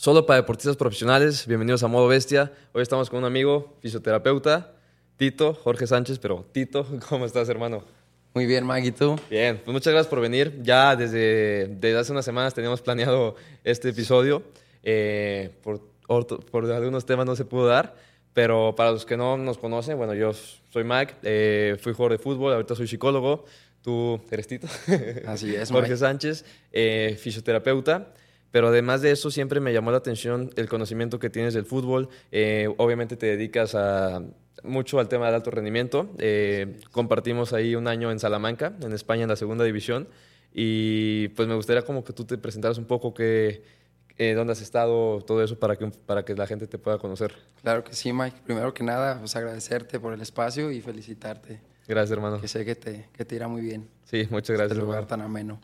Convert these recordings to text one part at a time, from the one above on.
Solo para deportistas profesionales, bienvenidos a Modo Bestia. Hoy estamos con un amigo, fisioterapeuta, Tito, Jorge Sánchez, pero Tito, ¿cómo estás, hermano? Muy bien, Mag, ¿y tú? Bien, pues muchas gracias por venir. Ya desde, desde hace unas semanas teníamos planeado este episodio. Eh, por, por algunos temas no se pudo dar, pero para los que no nos conocen, bueno, yo soy Mac, eh, fui jugador de fútbol, ahorita soy psicólogo. Tú eres Tito. Así es, Jorge Sánchez, eh, fisioterapeuta. Pero además de eso, siempre me llamó la atención el conocimiento que tienes del fútbol. Eh, obviamente te dedicas a, mucho al tema del alto rendimiento. Eh, compartimos ahí un año en Salamanca, en España, en la segunda división. Y pues me gustaría como que tú te presentaras un poco que, eh, dónde has estado, todo eso, para que, para que la gente te pueda conocer. Claro que sí, Mike. Primero que nada, pues agradecerte por el espacio y felicitarte. Gracias, hermano. Que sé que te, que te irá muy bien. Sí, muchas gracias. Este lugar tan ameno.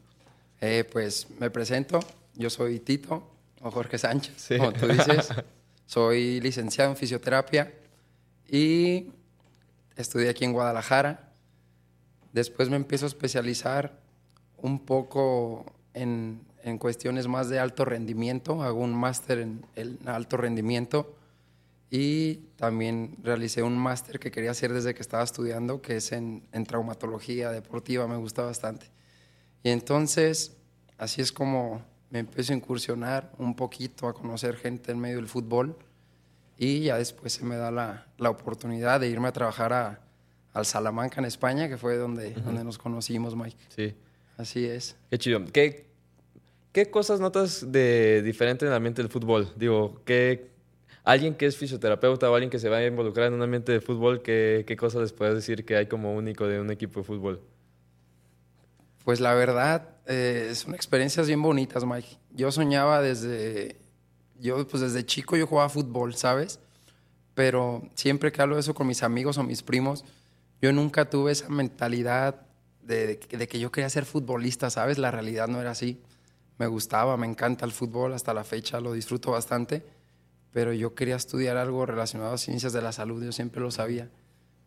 pues me presento. Yo soy Tito, o Jorge Sánchez, como tú dices. soy licenciado en fisioterapia y estudié aquí en Guadalajara. Después me empiezo a especializar un poco en, en cuestiones más de alto rendimiento. Hago un máster en, en alto rendimiento y también realicé un máster que quería hacer desde que estaba estudiando, que es en, en, traumatología deportiva, me gusta bastante. Y entonces, así es como me empiezo a incursionar un poquito, a conocer gente en medio del fútbol y ya después se me da la, la oportunidad de irme a trabajar a, al Salamanca en España, que fue donde, donde nos conocimos, Mike. Sí. Así es. Qué chido. ¿Qué, qué cosas notas de diferente en el ambiente del fútbol? Digo, ¿qué, alguien que es fisioterapeuta o alguien que se va a involucrar en un ambiente de fútbol, ¿qué, qué cosas les puedes decir que hay como único de un equipo de fútbol? Pues la verdad, eh, son experiencias bien bonitas, Mike. Yo soñaba desde, yo pues desde chico yo jugaba fútbol, ¿sabes? Pero siempre que hablo de eso con mis amigos o mis primos, yo nunca tuve esa mentalidad de, de, que yo quería ser futbolista, ¿sabes? La realidad no era así. Me gustaba, me encanta el fútbol, hasta la fecha lo disfruto bastante, pero yo quería estudiar algo relacionado a ciencias de la salud, yo siempre lo sabía,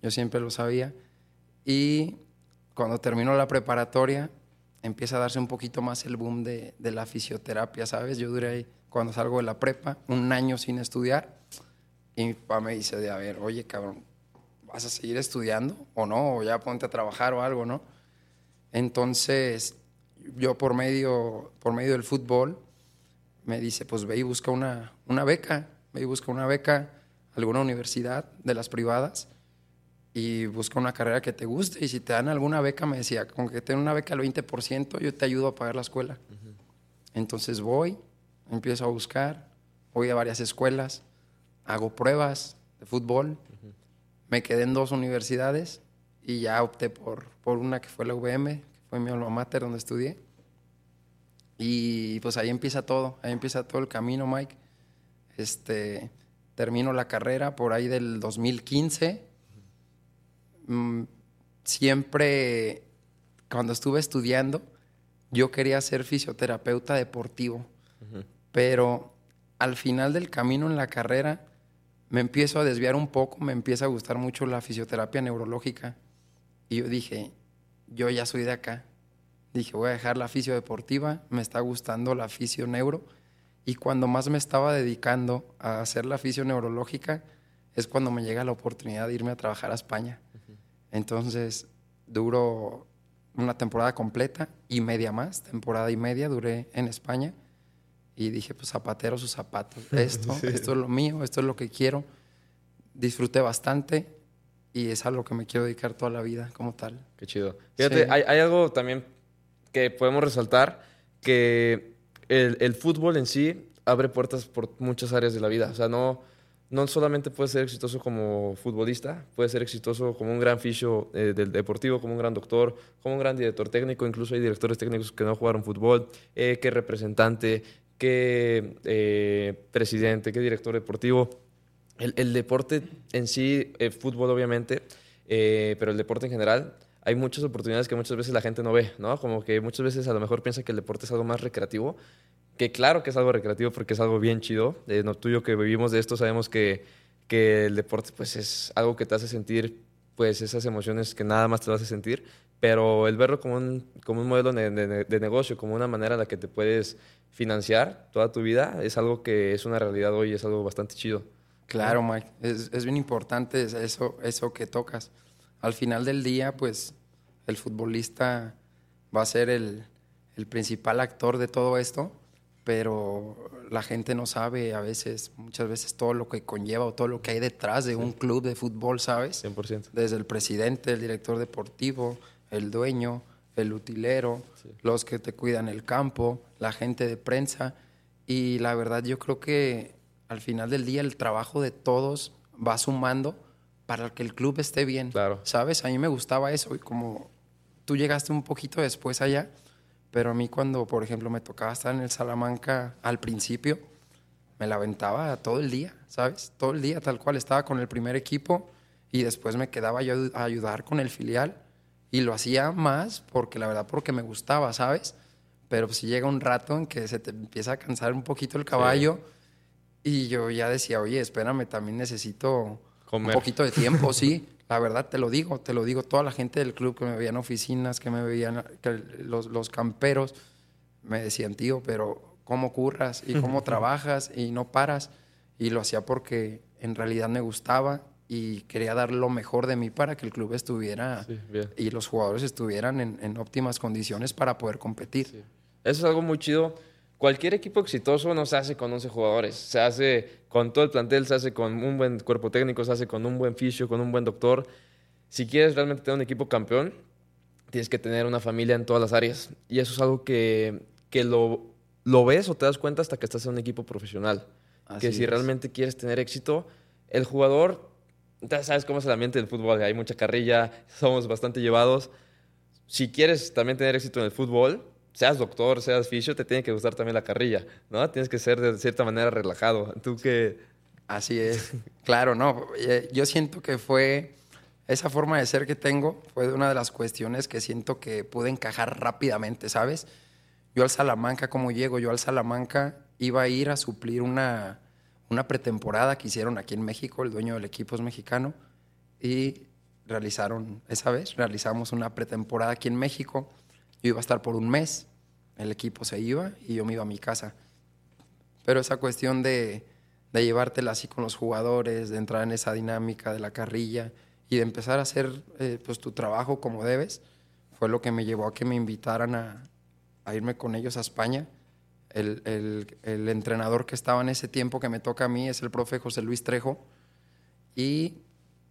yo siempre lo sabía. Y cuando terminó la preparatoria, empieza a darse un poquito más el boom de, la fisioterapia, ¿sabes? Yo duré, cuando salgo de la prepa, un año sin estudiar y mi papá me dice de, a ver, oye, cabrón, ¿vas a seguir estudiando o no? O ya ponte a trabajar o algo, ¿no? Entonces, yo por medio, por medio del fútbol, me dice, pues ve y busca una, una beca, ve y busca una beca, alguna universidad de las privadas, y busca una carrera que te guste. Y si te dan alguna beca, me decía, con que te den una beca al 20%, yo te ayudo a pagar la escuela. Uh -huh. Entonces voy, empiezo a buscar, voy a varias escuelas, hago pruebas de fútbol, uh -huh. me quedé en dos universidades y ya opté por, por una que fue la UVM, que fue mi alma mater donde estudié. Y pues ahí empieza todo, ahí empieza todo el camino, Mike. Este, termino la carrera por ahí del 2015 siempre, cuando estuve estudiando, yo quería ser fisioterapeuta deportivo, uh -huh. pero al final del camino en la carrera me empiezo a desviar un poco, me empieza a gustar mucho la fisioterapia neurológica y yo dije, yo ya soy de acá, dije, voy a dejar la fisio deportiva, me está gustando la fisio neuro y cuando más me estaba dedicando a hacer la fisio neurológica es cuando me llega la oportunidad de irme a trabajar a España. Entonces, duró una temporada completa y media más, temporada y media duré en España y dije, pues zapatero sus zapatos, esto, sí. esto es lo mío, esto es lo que quiero. Disfruté bastante y es a lo que me quiero dedicar toda la vida como tal. Qué chido. Fíjate, sí. hay, hay, algo también que podemos resaltar, que el, el fútbol en sí abre puertas por muchas áreas de la vida. O sea, no no solamente puede ser exitoso como futbolista, puede ser exitoso como un gran fisio eh, del deportivo, como un gran doctor, como un gran director técnico, incluso hay directores técnicos que no jugaron fútbol, eh, que representante, que eh, presidente, que director deportivo. El, deporte en sí, el fútbol obviamente, eh, pero el deporte en general, hay muchas oportunidades que muchas veces la gente no ve, ¿no? Como que muchas veces a lo mejor piensa que el deporte es algo más recreativo, que claro que es algo recreativo porque es algo bien chido. Eh, no, tú y yo que vivimos de esto sabemos que, que el deporte pues es algo que te hace sentir pues esas emociones que nada más te lo hace sentir, pero el verlo como un, como un modelo de, negocio, como una manera en la que te puedes financiar toda tu vida, es algo que es una realidad hoy, es algo bastante chido. Claro, Mike, es, es bien importante es- eso, eso que tocas. Al final del día, pues el futbolista va a ser el, el principal actor de todo esto, pero la gente no sabe a veces, muchas veces todo lo que conlleva o todo lo que hay detrás de un club de fútbol, ¿sabes? 100%. Desde el presidente, el director deportivo, el dueño, el utilero, los que te cuidan el campo, la gente de prensa. Y la verdad yo creo que al final del día el trabajo de todos va sumando para que el club esté bien. Claro. ¿Sabes? A mí me gustaba eso y como tú llegaste un poquito después allá, pero a mí cuando, por ejemplo, me tocaba estar en el Salamanca al principio, me la aventaba todo el día, ¿sabes? Todo el día, tal cual. Estaba con el primer equipo y después me quedaba yo a ayudar con el filial y lo hacía más porque la verdad porque me gustaba, ¿sabes? Pero si llega un rato en que se te empieza a cansar un poquito el caballo y yo ya decía, oye, espérame, también necesito Comer. un poquito de tiempo, sí. La verdad te lo digo, te lo digo. Toda la gente del club que me veían en oficinas, que me veían, que los, los camperos, me decían, tío, pero ¿cómo curras y cómo trabajas y no paras? Y lo hacía porque en realidad me gustaba y quería dar lo mejor de mí para que el club estuviera Sí, y los jugadores estuvieran en, en óptimas condiciones para poder competir. Eso es algo muy chido. Cualquier equipo exitoso no se hace con 11 jugadores. Se hace con todo el plantel, se hace con un buen cuerpo técnico, se hace con un buen fisio, con un buen doctor. Si quieres realmente tener un equipo campeón, tienes que tener una familia en todas las áreas. Y eso es algo que, que lo, lo ves o te das cuenta hasta que estás en un equipo profesional. que si es. realmente quieres tener éxito, el jugador, ya sabes cómo es el ambiente del fútbol, hay mucha carrilla, somos bastante llevados. Si quieres también tener éxito en el fútbol, seas doctor, seas fisio, te tiene que gustar también la carrilla, ¿no? Tienes que ser de cierta manera relajado. Tú que... Así es. Claro, no. eh, Yo siento que fue esa forma de ser que tengo fue una de las cuestiones que siento que pude encajar rápidamente, ¿sabes? Yo al Salamanca, ¿cómo llego? Yo al Salamanca iba a ir a suplir una, una pretemporada que hicieron aquí en México, el dueño del equipo es mexicano, y realizaron, esa vez, realizamos una pretemporada aquí en México. Yo iba a estar por un mes, el equipo se iba y yo me iba a mi casa. Pero esa cuestión de, de llevártela así con los jugadores, de entrar en esa dinámica de la carrilla y de empezar a hacer eh, pues tu trabajo como debes, fue lo que me llevó a que me invitaran a, irme con ellos a España. El, el- el entrenador que estaba en ese tiempo que me toca a mí es el profe José Luis Trejo y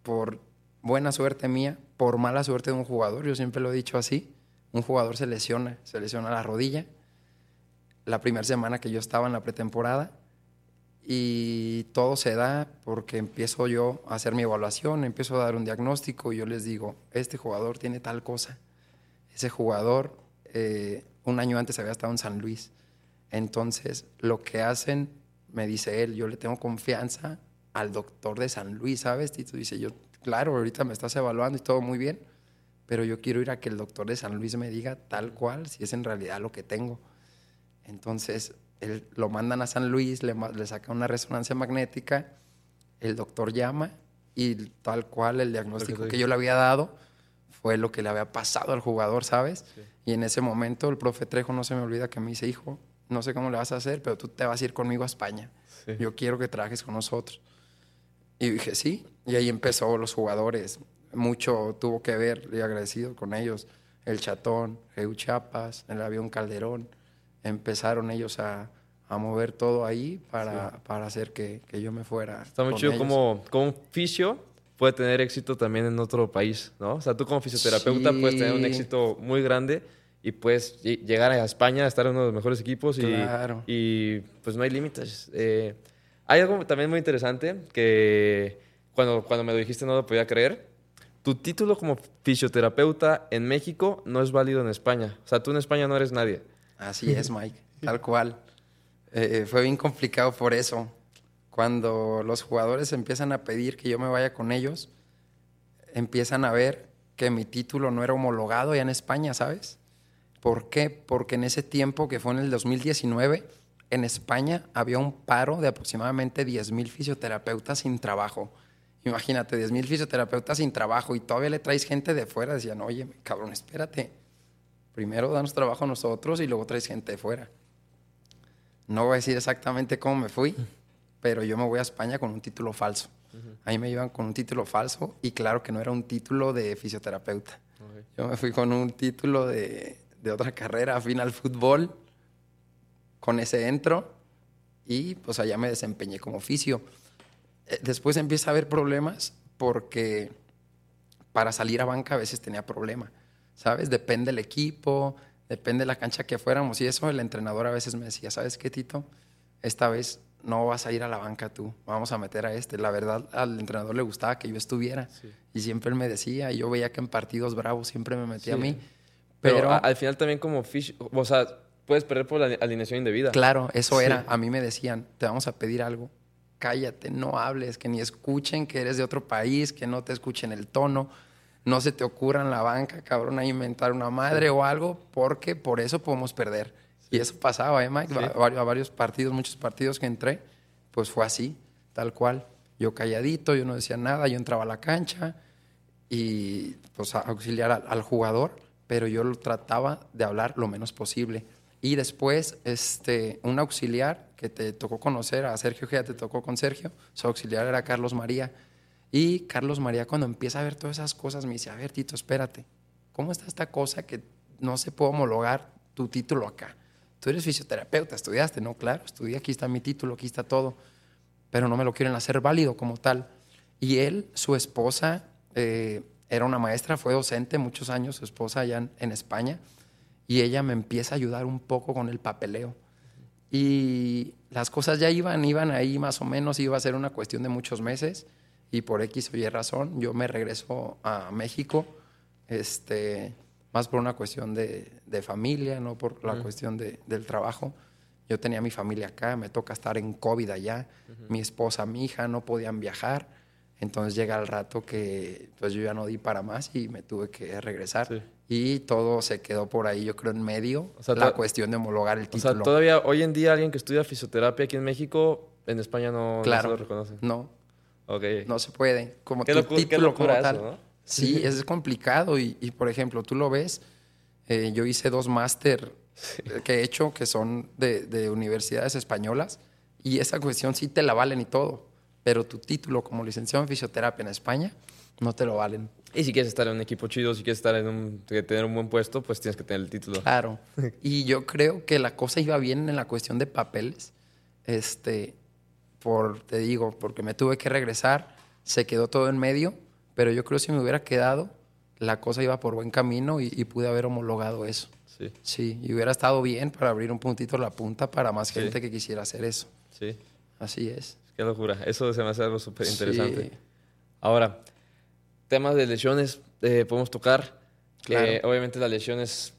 por buena suerte mía, por mala suerte de un jugador, yo siempre lo he dicho así, un jugador se lesiona, se lesiona la rodilla la primera semana que yo estaba en la pretemporada y todo se da porque empiezo yo a hacer mi evaluación, empiezo a dar un diagnóstico y yo les digo, este jugador tiene tal cosa. Ese jugador eh, un año antes había estado en San Luis. Entonces, lo que hacen, me dice él, yo le tengo confianza al doctor de San Luis, ¿sabes? Tito dice, yo, claro, ahorita me estás evaluando y todo muy bien, pero yo quiero ir a que el doctor de San Luis me diga tal cual, si es en realidad lo que tengo. Entonces, él, lo mandan a San Luis, le, le saca una resonancia magnética, el doctor llama y tal cual el diagnóstico que yo le había dado fue lo que le había pasado al jugador, ¿sabes? Y en ese momento el profe Trejo no se me olvida que me dice, hijo, no sé cómo le vas a hacer, pero tú te vas a ir conmigo a España. Sí. Yo quiero que trabajes con nosotros. Y dije, sí. Y ahí empezó los jugadores. Mucho tuvo que ver, y agradecido con ellos. El Chatón, Geu Chiapas, el avión Calderón. Empezaron ellos a, a mover todo ahí para, para hacer que, que yo me fuera. Está muy chido como, como un fisio puede tener éxito también en otro país, ¿no? O sea, tú como fisioterapeuta Sí. puedes tener un éxito muy grande y puedes lle- llegar a España, estar en uno de los mejores equipos y, Claro. y pues no hay límites. Eh, hay algo también muy interesante que cuando, cuando me lo dijiste no lo podía creer. Tu título como fisioterapeuta en México no es válido en España. O sea, tú en España no eres nadie. Así es, Mike, tal cual. Eh, fue bien complicado por eso. Cuando los jugadores empiezan a pedir que yo me vaya con ellos, empiezan a ver que mi título no era homologado ya en España, ¿sabes? ¿Por qué? Porque en ese tiempo, que fue en el 2019, en España había un paro de aproximadamente 10 mil fisioterapeutas sin trabajo. Imagínate, 10 mil fisioterapeutas sin trabajo y todavía le traes gente de fuera. Decían, oye, cabrón, espérate. Primero danos trabajo a nosotros y luego traes gente de fuera. No voy a decir exactamente cómo me fui, pero yo me voy a España con un título falso. Ahí me llevan con un título falso y claro que no era un título de fisioterapeuta. Yo me fui con un título de, de otra carrera, afín al fútbol. Con ese entro y pues allá me desempeñé como oficio. Eh, después empieza a haber problemas porque para salir a banca a veces tenía problema, ¿sabes? Depende del equipo, depende de la cancha que fuéramos y eso el entrenador a veces me decía, ¿sabes qué, Tito? Esta vez no vas a ir a la banca tú, vamos a meter a este. La verdad, al entrenador le gustaba que yo estuviera y siempre él me decía, y yo veía que en partidos bravos siempre me metía a mí. Pero, al final también como fish, o sea, puedes perder por la alineación indebida. Claro, eso era. A mí me decían, te vamos a pedir algo, cállate, no hables, que ni escuchen que eres de otro país, que no te escuchen el tono, no se te ocurra en la banca, cabrón, a inventar una madre o algo, porque por eso podemos perder. Y eso pasaba, ¿eh, Mike? A, varios partidos, muchos partidos que entré, pues fue así, tal cual. Yo calladito, yo no decía nada, yo entraba a la cancha y pues a auxiliar al, al jugador, pero yo lo trataba de hablar lo menos posible y después, este, un auxiliar que te tocó conocer, a Sergio que ya te tocó con Sergio, su auxiliar era Carlos María. Y Carlos María cuando empieza a ver todas esas cosas me dice, a ver Tito, espérate, ¿cómo está esta cosa que no se puede homologar tu título acá? Tú eres fisioterapeuta, estudiaste, no, claro, estudié, aquí está mi título, aquí está todo, pero no me lo quieren hacer válido como tal. Y él, su esposa, eh, era una maestra, fue docente muchos años, su esposa allá en España y ella me empieza a ayudar un poco con el papeleo. Y las cosas ya iban, iban ahí más o menos, iba a ser una cuestión de muchos meses y por X o Y razón yo me regreso a México, este, más por una cuestión de, de familia, no por la cuestión de, del trabajo. Yo tenía mi familia acá, me toca estar en COVID allá, mi esposa, mi hija no podían viajar, entonces llega el rato que pues yo ya no di para más y me tuve que regresar y todo se quedó por ahí, yo creo, en medio, o sea, la cuestión de homologar el título. O sea, todavía hoy en día alguien que estudia fisioterapia aquí en México, en España no, se lo reconoce. No. No se puede. Como tu título como tal. Sí, es complicado y, y, por ejemplo, tú lo ves, eh, yo hice dos máster que he hecho que son de, de universidades españolas y esa cuestión sí te la valen y todo, pero tu título como licenciado en fisioterapia en España no te lo valen. Y si quieres estar en un equipo chido, si quieres estar en un, tener un buen puesto, pues tienes que tener el título. Claro. y yo creo que la cosa iba bien en la cuestión de papeles. Este, por, te digo, porque me tuve que regresar, se quedó todo en medio, pero yo creo que si me hubiera quedado, la cosa iba por buen camino y, pude haber homologado eso. Sí. Sí, y hubiera estado bien para abrir un puntito la punta para más gente que quisiera hacer eso. Sí. Así es. Qué locura. Eso se me hace algo súper interesante. Sí. Ahora, temas de lesiones eh, podemos tocar. Que obviamente la lesión es,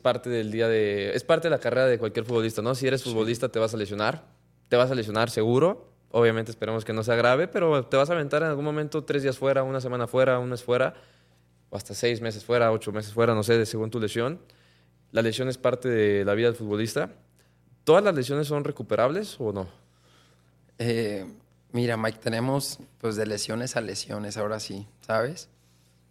parte del día de. Es parte de la carrera de cualquier futbolista, ¿no? Si eres futbolista, te vas a lesionar. Te vas a lesionar seguro. Obviamente esperemos que no sea grave, pero te vas a aventar en algún momento tres días fuera, una semana fuera, un mes fuera, o hasta seis meses fuera, ocho meses fuera, no sé, según tu lesión. La lesión es parte de la vida del futbolista. ¿Todas las lesiones son recuperables o no? Eh, Mira, Mike, tenemos pues de lesiones a lesiones, ahora sí, ¿sabes?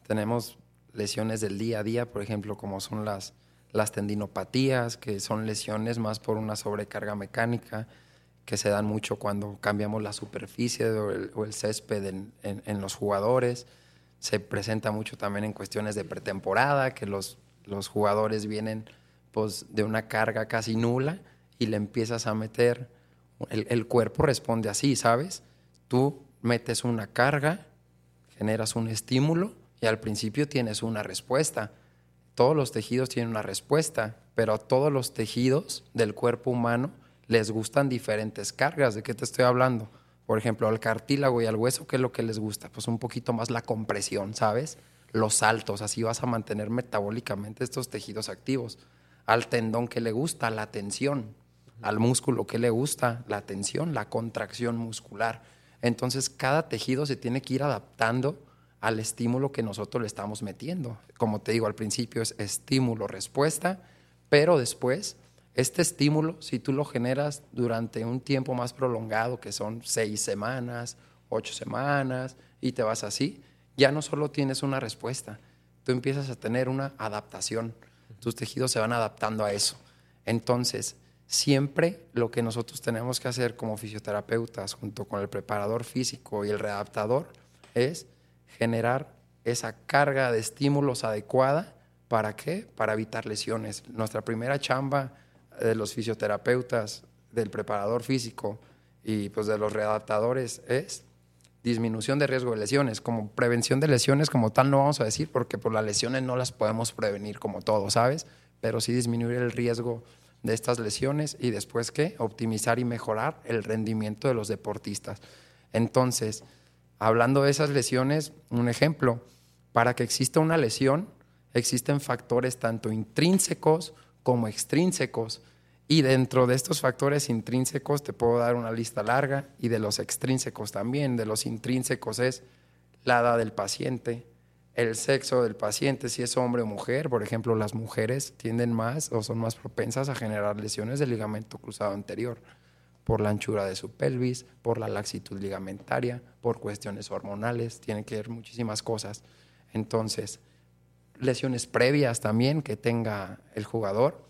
Tenemos lesiones del día a día, por ejemplo, como son las, las tendinopatías, que son lesiones más por una sobrecarga mecánica, que se dan mucho cuando cambiamos la superficie o el, césped en, en, los jugadores. Se presenta mucho también en cuestiones de pretemporada, que los, los jugadores vienen pues, de una carga casi nula y le empiezas a meter el, cuerpo responde así, ¿sabes? Tú metes una carga, generas un estímulo y al principio tienes una respuesta. Todos los tejidos tienen una respuesta, pero a todos los tejidos del cuerpo humano les gustan diferentes cargas. ¿De qué te estoy hablando? Por ejemplo, al cartílago y al hueso, ¿qué es lo que les gusta? Pues un poquito más la compresión, ¿sabes? Los saltos, así vas a mantener metabólicamente estos tejidos activos. Al tendón, ¿qué le gusta? La tensión al músculo que le gusta, la tensión, la contracción muscular. Entonces cada tejido se tiene que ir adaptando al estímulo que nosotros le estamos metiendo. Como te digo, al principio es estímulo-respuesta, pero después este estímulo, si tú lo generas durante un tiempo más prolongado, que son seis semanas, ocho semanas y te vas así, ya no solo tienes una respuesta, tú empiezas a tener una adaptación. Tus tejidos se van adaptando a eso. Entonces, siempre lo que nosotros tenemos que hacer como fisioterapeutas, junto con el preparador físico y el readaptador, es generar esa carga de estímulos adecuada. ¿Para qué? Para evitar lesiones. Nuestra primera chamba de los fisioterapeutas, del preparador físico y pues de los readaptadores es disminución de riesgo de lesiones. Como prevención de lesiones como tal no vamos a decir porque por las lesiones no las podemos prevenir como todo, ¿sabes? Pero sí disminuir el riesgo de estas lesiones y después qué? Optimizar y mejorar el rendimiento de los deportistas. Entonces, hablando de esas lesiones, un ejemplo, para que exista una lesión existen factores tanto intrínsecos como extrínsecos. Y dentro de estos factores intrínsecos te puedo dar una lista larga y de los extrínsecos también. De los intrínsecos es la edad del paciente, el sexo del paciente, si es hombre o mujer. Por ejemplo, las mujeres tienden más o son más propensas a generar lesiones del ligamento cruzado anterior por la anchura de su pelvis, por la laxitud ligamentaria, por cuestiones hormonales, tiene que ver muchísimas cosas. Entonces, lesiones previas también que tenga el jugador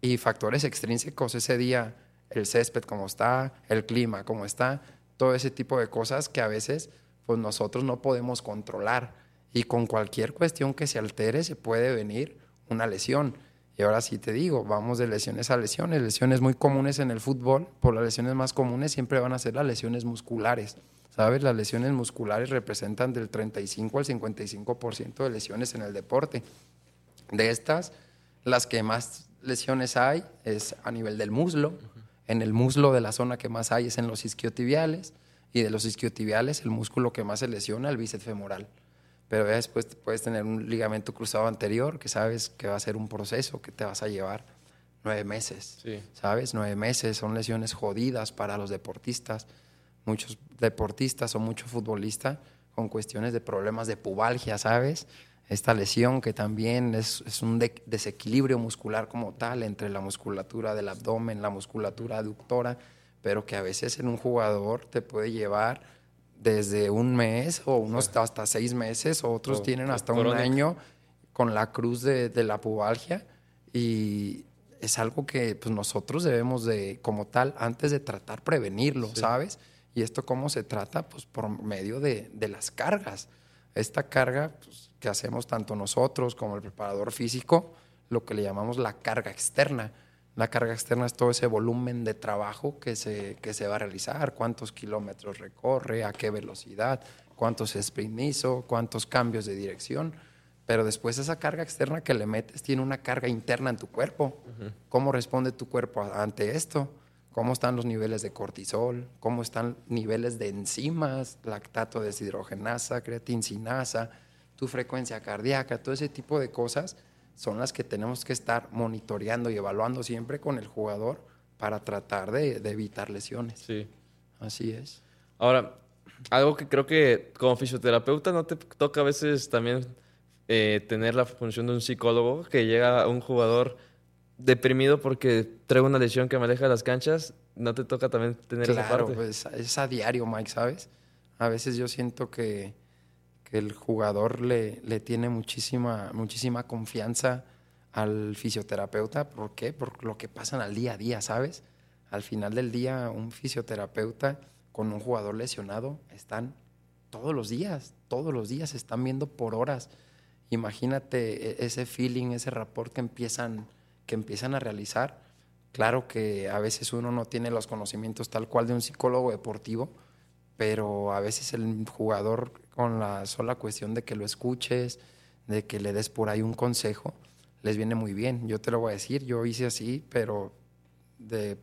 y factores extrínsecos ese día, el césped como está, el clima como está, todo ese tipo de cosas que a veces pues nosotros no podemos controlar y con cualquier cuestión que se altere se puede venir una lesión. Y ahora sí te digo, vamos de lesiones a lesiones, lesiones muy comunes en el fútbol, por las lesiones más comunes siempre van a ser las lesiones musculares. ¿Sabes? Las lesiones musculares representan del 35 al 55% de lesiones en el deporte. De estas, las que más lesiones hay es a nivel del muslo. En el muslo de la zona que más hay es en los isquiotibiales y de los isquiotibiales el músculo que más se lesiona el bíceps femoral. Pero después puedes tener un ligamento cruzado anterior que sabes que va a ser un proceso que te vas a llevar nueve meses. ¿Sabes? Nueve meses son lesiones jodidas para los deportistas. Muchos deportistas o muchos futbolistas con cuestiones de problemas de pubalgia, ¿sabes? esta lesión que también es, un desequilibrio muscular como tal entre la musculatura del abdomen, la musculatura aductora, pero que a veces en un jugador te puede llevar desde un mes o unos hasta seis meses, o otros tienen hasta un año con la cruz de, la pubalgia y es algo que pues, nosotros debemos de, como tal, antes de tratar, prevenirlo, ¿sabes? Y esto cómo se trata, pues por medio de, de las cargas. Esta carga, pues, que hacemos tanto nosotros como el preparador físico, lo que le llamamos la carga externa. La carga externa es todo ese volumen de trabajo que se, que se va a realizar, cuántos kilómetros recorre, a qué velocidad, cuántos sprint hizo, cuántos cambios de dirección. Pero después esa carga externa que le metes tiene una carga interna en tu cuerpo. ¿Cómo responde tu cuerpo ante esto? ¿Cómo están los niveles de cortisol? ¿Cómo están niveles de enzimas, lactato deshidrogenasa, creatincinasa? tu frecuencia cardíaca, todo ese tipo de cosas son las que tenemos que estar monitoreando y evaluando siempre con el jugador para tratar de, evitar lesiones. Sí. Así es. Ahora, algo que creo que como fisioterapeuta no te toca a veces también eh, tener la función de un psicólogo que llega a un jugador deprimido porque trae una lesión que me aleja de las canchas, no te toca también tener esa parte. pues es a diario, Mike, ¿sabes? A veces yo siento que el jugador le, le tiene muchísima, muchísima confianza al fisioterapeuta. ¿Por qué? Por lo que pasan al día a día, ¿sabes? Al final del día, un fisioterapeuta con un jugador lesionado están todos los días, todos los días, están viendo por horas. Imagínate e, ese feeling, ese rapport que empiezan, que empiezan a realizar. Claro que a veces uno no tiene los conocimientos tal cual de un psicólogo deportivo, pero a veces el jugador con la sola cuestión de que lo escuches, de que le des por ahí un consejo, les viene muy bien. Yo te lo voy a decir, yo hice así, pero de,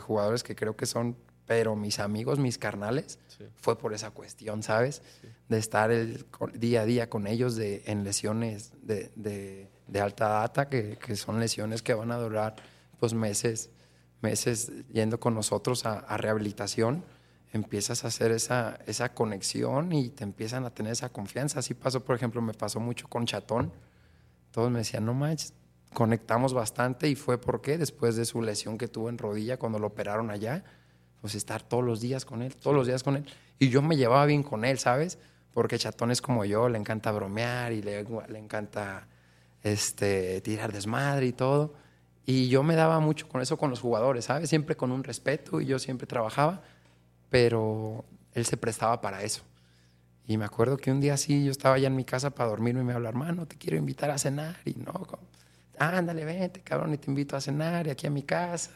jugadores que creo que son, pero mis amigos, mis carnales, fue por esa cuestión, ¿sabes? De estar el, día a día con ellos de, en lesiones de, alta data, que, son lesiones que van a durar pues meses, meses yendo con nosotros a, a rehabilitación empiezas a hacer esa, esa conexión y te empiezan a tener esa confianza. Así pasó, por ejemplo, me pasó mucho con Chatón. Todos me decían, no manches, conectamos bastante y fue porque después de su lesión que tuvo en rodilla cuando lo operaron allá, pues estar todos los días con él, todos los días con él. Y yo me llevaba bien con él, ¿sabes? Porque Chatón es como yo, le encanta bromear y le, le encanta este, tirar desmadre y todo. Y yo me daba mucho con eso con los jugadores, ¿sabes? Siempre con un respeto y yo siempre trabajaba, pero él se prestaba para eso. Y me acuerdo que un día así yo estaba allá en mi casa para dormirme y me habló, hermano, te quiero invitar a cenar. Y no, ándale, vente, cabrón, y te invito a cenar y aquí a mi casa.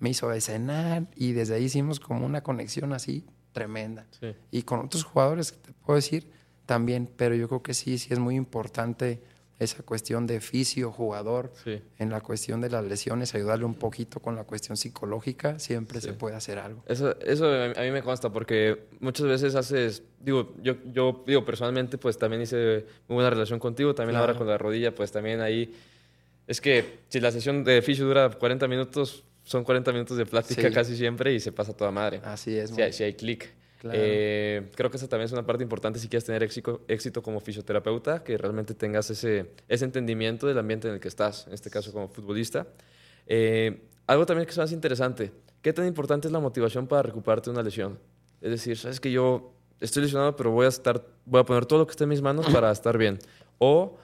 Me hizo de cenar y desde ahí hicimos como una conexión así tremenda. Sí. Y con otros jugadores, te puedo decir, también, pero yo creo que sí, sí es muy importante esa cuestión de fisio, jugador, Sí. en la cuestión de las lesiones, ayudarle un poquito con la cuestión psicológica, siempre Sí. se puede hacer algo. Eso, eso a mí me consta porque muchas veces haces, digo, yo, yo digo personalmente, pues también hice muy buena relación contigo, también ahora Claro. con la rodilla, pues también ahí, es que si la sesión de fisio dura 40 minutos, son 40 minutos de plática Sí. casi siempre y se pasa toda madre. Así es. si, hay, si hay clic. Claro. Eh, creo que esa también es una parte importante si quieres tener éxito, éxito como fisioterapeuta, que realmente tengas ese, ese entendimiento del ambiente en el que estás, en este caso como futbolista. Eh, algo también que es más interesante, ¿qué tan importante es la motivación para recuperarte de una lesión? Es decir, sabes que yo estoy lesionado, pero voy a, estar, voy a poner todo lo que esté en mis manos para estar bien. O,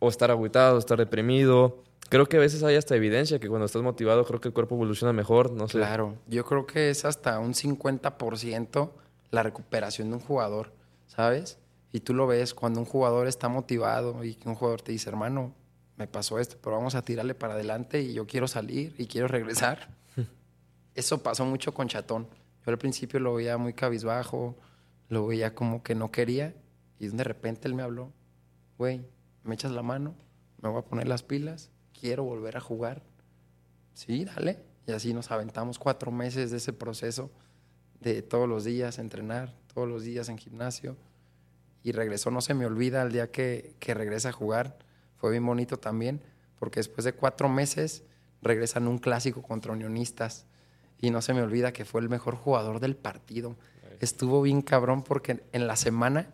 o estar agüitado, estar deprimido. Creo que a veces hay hasta evidencia que cuando estás motivado, creo que el cuerpo evoluciona mejor, no sé. Claro, yo creo que es hasta un 50% la recuperación de un jugador, ¿sabes? Y tú lo ves cuando un jugador está motivado y que un jugador te dice, hermano, me pasó esto, pero vamos a tirarle para adelante y yo quiero salir y quiero regresar. Eso pasó mucho con Chatón. Yo al principio lo veía muy cabizbajo, lo veía como que no quería y de repente él me habló, güey, me echas la mano, me voy a poner las pilas, quiero volver a jugar. Sí, dale. Y así nos aventamos cuatro meses de ese proceso de todos los días entrenar, todos los días en gimnasio. Y regresó, no se me olvida, el día que, que regresa a jugar. Fue bien bonito también, porque después de cuatro meses regresan un clásico contra unionistas. Y no se me olvida que fue el mejor jugador del partido. Estuvo bien cabrón porque en la semana,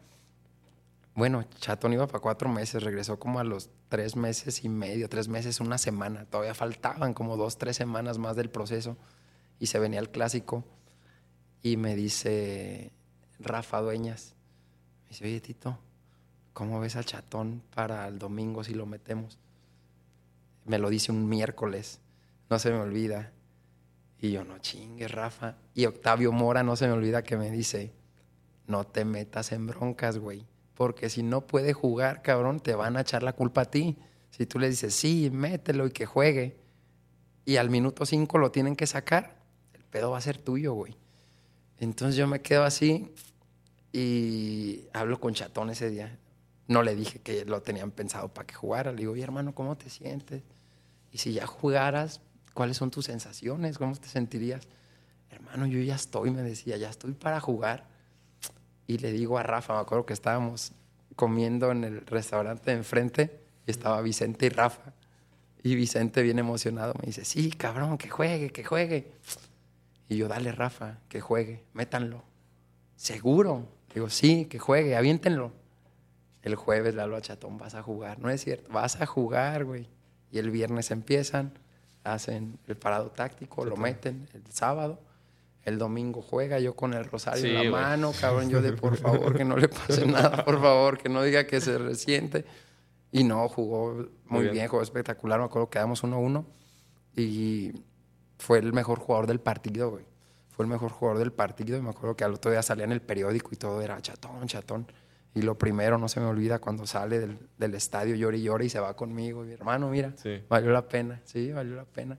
bueno, Chatón iba para cuatro meses, regresó como a los tres meses y medio, tres meses, una semana. Todavía faltaban como dos, tres semanas más del proceso. Y se venía el clásico. Y me dice Rafa Dueñas, me dice, oye Tito, ¿cómo ves al Chatón para el domingo si lo metemos? Me lo dice un miércoles, no se me olvida. Y yo, no chingues, Rafa. Y Octavio Mora, no se me olvida que me dice, no te metas en broncas, güey. Porque si no puede jugar, cabrón, te van a echar la culpa a ti. Si tú le dices, sí, mételo y que juegue, y al minuto cinco lo tienen que sacar, el pedo va a ser tuyo, güey. Entonces yo me quedo así y hablo con Chatón ese día. No le dije que lo tenían pensado para que jugara. Le digo, oye, hermano, ¿cómo te sientes? Y si ya jugaras, ¿cuáles son tus sensaciones? ¿Cómo te sentirías? Hermano, yo ya estoy, me decía, ya estoy para jugar. Y le digo a Rafa, me acuerdo que estábamos comiendo en el restaurante de enfrente y estaba Vicente y Rafa. Y Vicente, bien emocionado, me dice, sí, cabrón, que juegue, que juegue. Y yo, dale, Rafa, que juegue, métanlo. ¿Seguro? Digo, sí, que juegue, aviéntenlo. El jueves a Chatón, vas a jugar. No es cierto, vas a jugar, güey. Y el viernes empiezan, hacen el parado táctico, lo meten el sábado. El domingo juega yo con el rosario Sí, en la mano, cabrón. Yo de por favor que no le pase nada, por favor, que no diga que se resiente. Y no, jugó muy, Muy bien. bien. jugó espectacular. Me acuerdo que quedamos 1-1 y fue el mejor jugador del partido, güey. Fue el mejor jugador del partido y me acuerdo que al otro día salía en el periódico y todo era chatón, chatón. Y lo primero, no se me olvida, cuando sale del, del estadio llora y llora y se va conmigo. Mi hermano, mira, Sí. valió la pena, sí, valió la pena.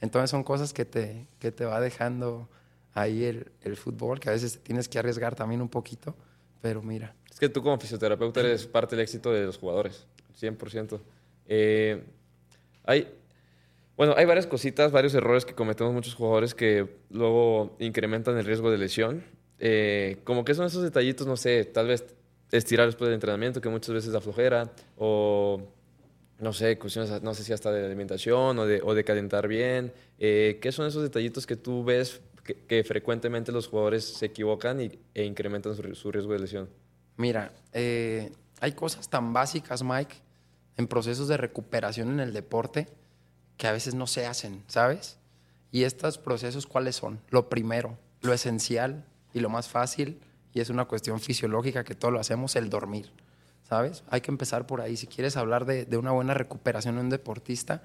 Entonces son cosas que te, que te va dejando ahí el, el fútbol, que a veces te tienes que arriesgar también un poquito, pero mira. Es que tú como fisioterapeuta eres parte del éxito de los jugadores, 100%. Eh, hay, bueno, hay varias cositas, varios errores que cometemos muchos jugadores que luego incrementan el riesgo de lesión. Eh, como que son esos detallitos, no sé, tal vez estirar después del entrenamiento, que muchas veces da flojera, o no sé, cuestiones, no sé si hasta de alimentación o de, calentar bien. Eh, ¿Qué son esos detallitos que tú ves que, frecuentemente los jugadores se equivocan y, e incrementan su, su riesgo de lesión? Mira, eh, hay cosas tan básicas, Mike, en procesos de recuperación en el deporte que a veces no se hacen, ¿sabes? ¿Y estos procesos cuáles son? Lo primero, lo esencial y lo más fácil, y es una cuestión fisiológica que todos lo hacemos, el dormir. ¿Sabes? Hay que empezar por ahí. Si quieres hablar de, de una buena recuperación en un deportista,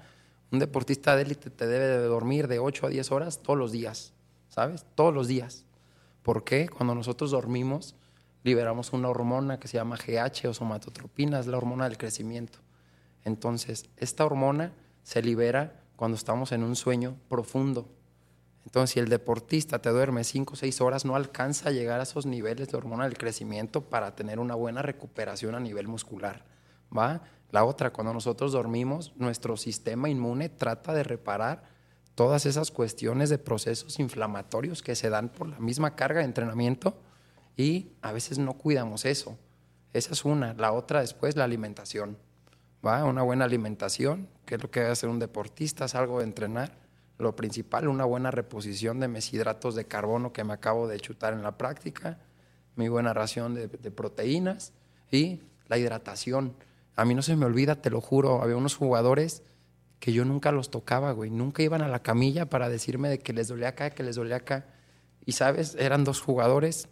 un deportista de élite te debe de dormir de 8 a 10 horas todos los días. ¿Sabes? Todos los días. ¿Por qué? Cuando nosotros dormimos, liberamos una hormona que se llama GH o somatotropina, es la hormona del crecimiento. Entonces, esta hormona se libera cuando estamos en un sueño profundo. Entonces, si el deportista te duerme 5 o 6 horas, no alcanza a llegar a esos niveles de hormona del crecimiento para tener una buena recuperación a nivel muscular. ¿va? La otra, cuando nosotros dormimos, nuestro sistema inmune trata de reparar todas esas cuestiones de procesos inflamatorios que se dan por la misma carga de entrenamiento y a veces no cuidamos eso. Esa es una. La otra después, la alimentación. ¿Va? Una buena alimentación, que es lo que debe hacer un deportista, es algo de entrenar. Lo principal, una buena reposición de meshidratos de carbono que me acabo de chutar en la práctica, mi buena ración de, de proteínas y la hidratación. A mí no se me olvida, te lo juro, había unos jugadores que yo nunca los tocaba, güey. Nunca iban a la camilla para decirme de que les dolía acá, que les dolía acá. Y sabes, eran dos jugadores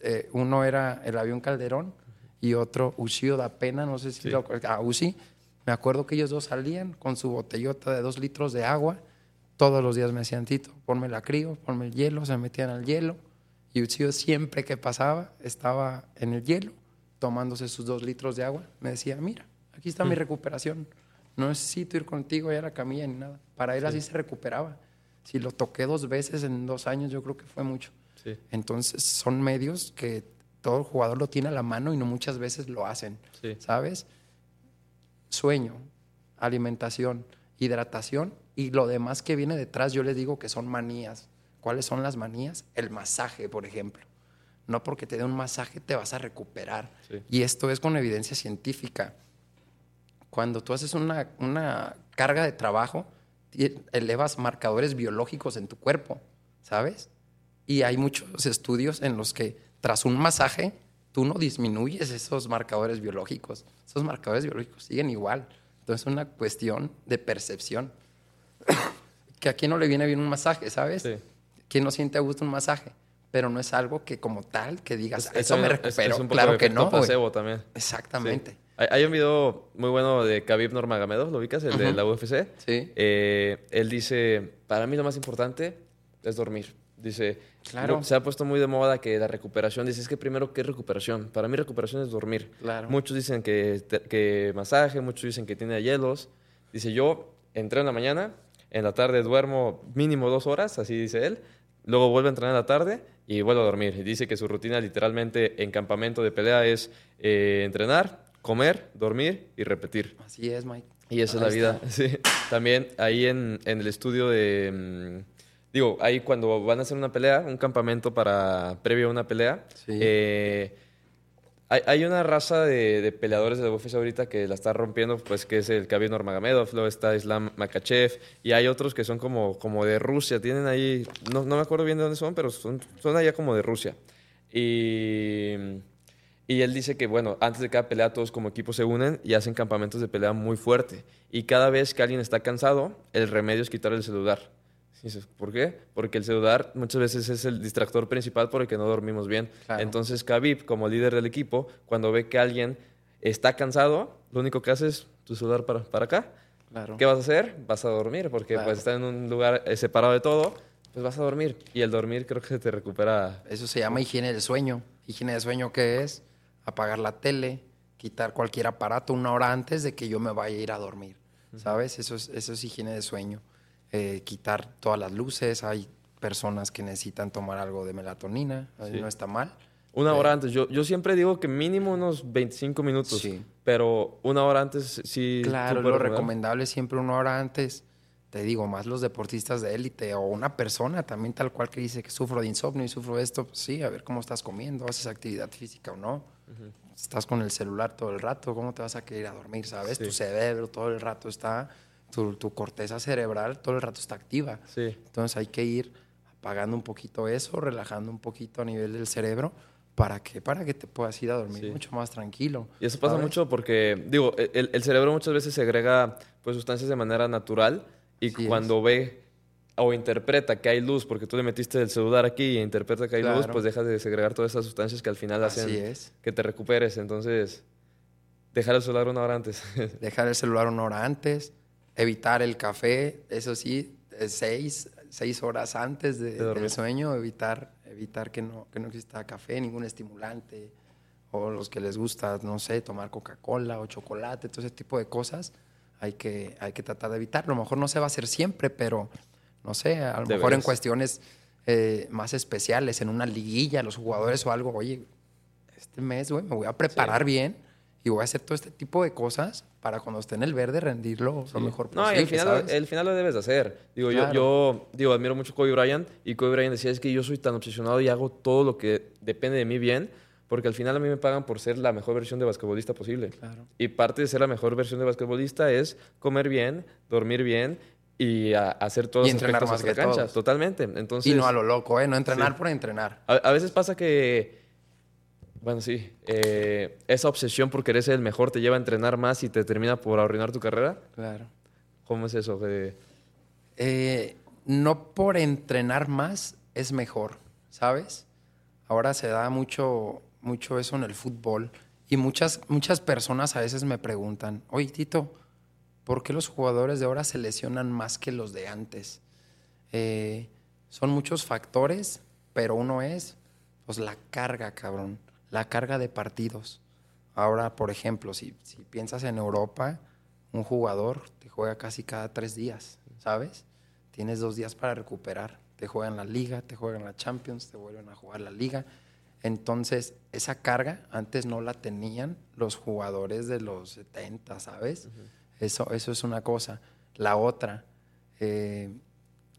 eh, uno era el avión Calderón y otro Ushio da Pena, no sé si lo ah, Ushi. Me acuerdo que ellos dos salían con su botellota de dos litros de agua. Todos los días me decían, Tito, ponme la crío, ponme el hielo, se metían al hielo. Y Ushio siempre que pasaba estaba en el hielo, tomándose sus dos litros de agua. Me decía, mira, aquí está mi mm. recuperación. No necesito ir contigo ya a la camilla ni nada. Para él así se recuperaba. Si lo toqué dos veces en dos años, yo creo que fue mucho. Entonces son medios que todo jugador lo tiene a la mano y no muchas veces lo hacen, ¿sabes? Sueño, alimentación, hidratación y lo demás que viene detrás yo les digo que son manías. ¿Cuáles son las manías? El masaje, por ejemplo. No porque te dé un masaje te vas a recuperar. Y esto es con evidencia científica. Cuando tú haces una, una carga de trabajo, elevas marcadores biológicos en tu cuerpo, ¿sabes? Y hay muchos estudios en los que tras un masaje tú no disminuyes esos marcadores biológicos. Esos marcadores biológicos siguen igual. Entonces es una cuestión de percepción. que a quien no le viene bien un masaje, ¿sabes? Sí. ¿Quién no siente a gusto un masaje? Pero no es algo que como tal, que digas, eso me recupero. claro que no. Placebo también. Exactamente. Hay, un video muy bueno de Khabib Nurmagomedov, ¿lo ubicas? El de la UFC. Sí. Eh, él dice, para mí lo más importante es dormir. Dice, claro. se ha puesto muy de moda que la recuperación, dice, es que primero, ¿qué es recuperación? Para mí recuperación es dormir. Claro. Muchos dicen que, que masaje, muchos dicen que tiene hielos. Dice, yo entré en la mañana, en la tarde duermo mínimo dos horas, así dice él. Luego vuelve a entrenar en la tarde y vuelvo a dormir. Dice que su rutina literalmente en campamento de pelea es eh, entrenar, comer, dormir y repetir. Así es, Mike. Y esa es la vida. Sí. También ahí en, en el estudio de... Digo, ahí cuando van a hacer una pelea, un campamento para previo a una pelea, eh, hay, una raza de, peleadores de la UFC ahorita que la está rompiendo, pues que es el Khabib Nurmagomedov, luego está Islam Makachev y hay otros que son como, como de Rusia, tienen ahí, no, me acuerdo bien de dónde son, pero son, son allá como de Rusia. Y, y él dice que, bueno, antes de cada pelea todos como equipo se unen y hacen campamentos de pelea muy fuerte. Y cada vez que alguien está cansado, el remedio es quitarle el celular. ¿Por qué? Porque el celular muchas veces es el distractor principal por el que no dormimos bien. Entonces, Khabib, como líder del equipo, cuando ve que alguien está cansado, lo único que hace es tu celular para, para acá. Claro. ¿Qué vas a hacer? Vas a dormir, porque pues está en un lugar eh, separado de todo, pues vas a dormir. Y el dormir creo que te recupera. Eso se llama higiene del sueño. Higiene del sueño, ¿qué es? Apagar la tele, quitar cualquier aparato una hora antes de que yo me vaya a ir a dormir. ¿Sabes? Eso es, eso es higiene de sueño. Eh, quitar todas las luces. Hay personas que necesitan tomar algo de melatonina, no está mal. Una hora antes. Yo, yo siempre digo que mínimo unos 25 minutos. Sí. Pero una hora antes sí. Claro, lo recomendable es siempre una hora antes. Te digo, más los deportistas de élite o una persona también tal cual que dice que sufro de insomnio y sufro de esto. Pues sí, a ver cómo estás comiendo, haces actividad física o no. Estás con el celular todo el rato, ¿cómo te vas a querer a dormir? ¿Sabes? Tu cerebro todo el rato está tu, corteza cerebral todo el rato está activa. Sí. Entonces hay que ir apagando un poquito eso, relajando un poquito a nivel del cerebro. ¿Para qué? Para que te puedas ir a dormir mucho más tranquilo. Y eso pasa mucho porque, digo, el, cerebro muchas veces segrega pues, sustancias de manera natural y cuando ve o interpreta que hay luz porque tú le metiste el celular aquí e interpreta que hay luz, pues dejas de segregar todas esas sustancias que al final Así hacen es. que te recuperes. Entonces, dejar el celular una hora antes. Dejar el celular una hora antes, evitar el café, eso sí, eh, seis, seis horas antes de- De del sueño, evitar, evitar que no, que no exista café, ningún estimulante, o los que les gusta, no sé, tomar Coca-Cola o chocolate, todo ese tipo de cosas, hay que, hay que tratar de evitarlo. A lo mejor no se va a hacer siempre, pero no sé, a lo mejor en Deberías. cuestiones eh, más especiales, en una liguilla, los jugadores o algo, oye, este mes, güey, me voy a preparar bien y voy a hacer todo este tipo de cosas para cuando esté en el verde rendirlo lo mejor posible. No, y al final, ¿sabes? el final lo debes de hacer. Digo, Claro. yo, yo digo, admiro mucho a Kobe Bryant y Kobe Bryant decía, es que yo soy tan obsesionado y hago todo lo que depende de mí bien, porque al final a mí me pagan por ser la mejor versión de basquetbolista posible. Claro. Y parte de ser la mejor versión de basquetbolista es comer bien, dormir bien y a- hacer todos Y los entrenar más de la que cancha. todos. Totalmente. Entonces, y no a lo loco, ¿eh? No entrenar Sí. por entrenar. a, a veces pasa que, bueno, sí, eh, esa obsesión por querer ser el mejor te lleva a entrenar más y te termina por arruinar tu carrera. Claro. ¿Cómo es eso? Eh, no por entrenar más es mejor, ¿sabes? Ahora se da mucho, mucho eso en el fútbol y muchas, muchas personas a veces me preguntan, oye Tito, ¿por qué los jugadores de ahora se lesionan más que los de antes? Eh, son muchos factores, pero uno es pues la carga, cabrón, la carga de partidos. Ahora, por ejemplo, si, si piensas en Europa, un jugador te juega casi cada tres días, ¿sabes? Tienes dos días para recuperar. Te juegan la liga, te juegan la Champions, te vuelven a jugar la liga. Entonces, esa carga antes no la tenían los jugadores de los 70, ¿sabes? eso, eso es una cosa. La otra, eh,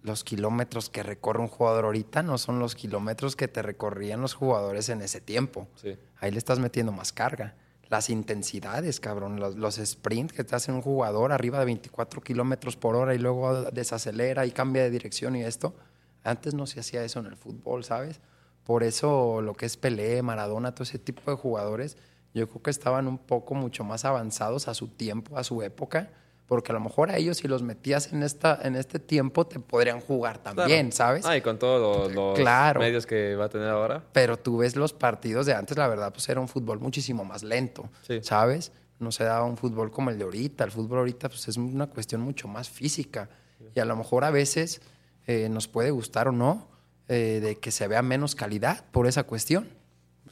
los kilómetros que recorre un jugador ahorita no son los kilómetros que te recorrían los jugadores en ese tiempo. sí. Ahí le estás metiendo más carga. Las intensidades, cabrón. Los, los sprints que te hace un jugador arriba de 24 kilómetros por hora y luego desacelera y cambia de dirección y esto. Antes no se hacía eso en el fútbol, ¿sabes? Por eso lo que es Pelé, Maradona, todo ese tipo de jugadores, yo creo que estaban un poco mucho más avanzados a su tiempo, a su época, porque a lo mejor a ellos si los metías en, esta, en este tiempo te podrían jugar también, Claro. ¿sabes? Ah, y con todos los, los Claro. medios que va a tener ahora. Pero tú ves los partidos de antes, la verdad, pues era un fútbol muchísimo más lento, Sí. ¿sabes? No se daba un fútbol como el de ahorita. El fútbol ahorita pues, es una cuestión mucho más física. Y a lo mejor a veces eh, nos puede gustar o no eh, de que se vea menos calidad por esa cuestión.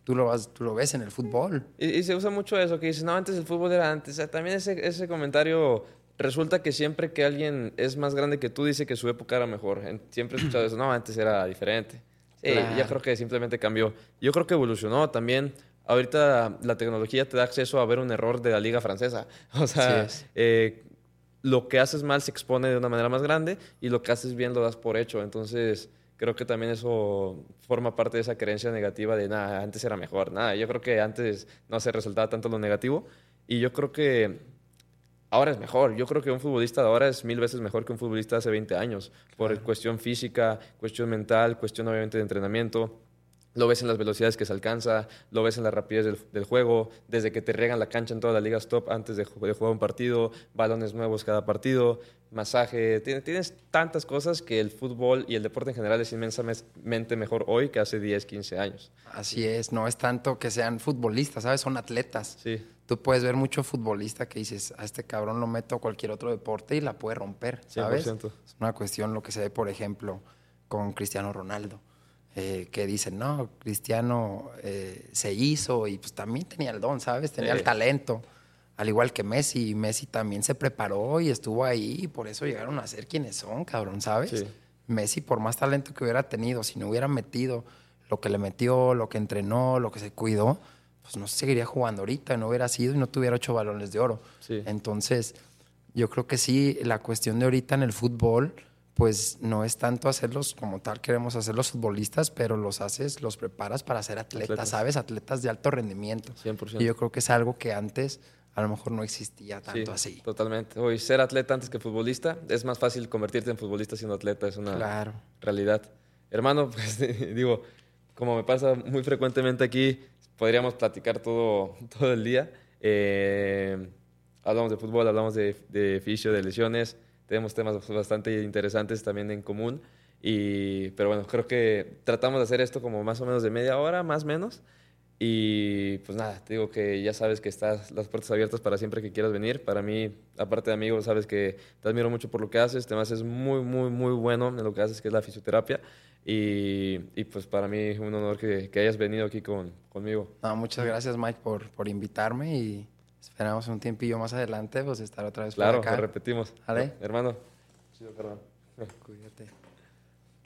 Tú lo, vas, tú lo ves en el fútbol. Y, y se usa mucho eso, que dices, no, antes el fútbol era antes. O sea, también ese, ese comentario resulta que siempre que alguien es más grande que tú dice que su época era mejor. Siempre he escuchado eso, no, antes era diferente. Sí, Claro. yo creo que simplemente cambió. Yo creo que evolucionó también. Ahorita la tecnología te da acceso a ver un error de la liga francesa. O sea, es. eh, lo que haces mal se expone de una manera más grande y lo que haces bien lo das por hecho. Entonces, creo que también eso forma parte de esa creencia negativa de, nada, antes era mejor. Nada, yo creo que antes no se resaltaba tanto lo negativo y yo creo que ahora es mejor. Yo creo que un futbolista de ahora es mil veces mejor que un futbolista de hace 20 años por cuestión física, cuestión mental, cuestión obviamente de entrenamiento. Lo ves en las velocidades que se alcanza, lo ves en la rapidez del, del juego, desde que te regan la cancha en todas las ligas top antes de jugar un partido, balones nuevos cada partido, masaje. Tienes, tienes tantas cosas que el fútbol y el deporte en general es inmensamente mejor hoy que hace 10, 15 años. Así es, no es tanto que sean futbolistas, ¿sabes? Son atletas. Sí, Tú puedes ver mucho futbolista que dices, a este cabrón lo meto a cualquier otro deporte y la puede romper, ¿sabes? 100%. Es una cuestión lo que se ve, por ejemplo, con Cristiano Ronaldo, eh, que dicen, no, Cristiano eh, se hizo y pues también tenía el don, ¿sabes? Tenía Sí. el talento, al igual que Messi. Messi también se preparó y estuvo ahí y por eso llegaron a ser quienes son, cabrón, ¿sabes? Sí. Messi, por más talento que hubiera tenido, si no hubiera metido lo que le metió, lo que entrenó, lo que se cuidó, pues no seguiría jugando ahorita, no hubiera sido y no tuviera ocho balones de oro. Sí. Entonces, yo creo que sí, la cuestión de ahorita en el fútbol, pues no es tanto hacerlos como tal, queremos hacer los futbolistas, pero los haces, los preparas para ser atletas, Atletas. ¿sabes? Atletas de alto rendimiento. 100%. Y yo creo que es algo que antes a lo mejor no existía tanto Sí, así. Totalmente. Hoy ser atleta antes que futbolista es más fácil convertirte en futbolista siendo atleta, es una Claro. realidad. Hermano, pues digo, como me pasa muy frecuentemente aquí, podríamos platicar todo, todo el día. Eh, hablamos de fútbol, hablamos de, de fisio, de lesiones, tenemos temas bastante interesantes también en común. Y, pero bueno, creo que tratamos de hacer esto como más o menos de media hora, más o menos. Y pues nada, te digo que ya sabes que estás las puertas abiertas para siempre que quieras venir. Para mí, aparte de amigo, sabes que te admiro mucho por lo que haces. Te haces muy, muy, muy bueno en lo que haces, que es la fisioterapia. Y, y pues para mí es un honor que, que hayas venido aquí con, conmigo. No, muchas gracias, Mike, por, por invitarme y esperamos un tiempillo más adelante pues estar otra vez claro, por acá. lo repetimos. ¿Vale? Hermano. Chido, perdón. Cuídate.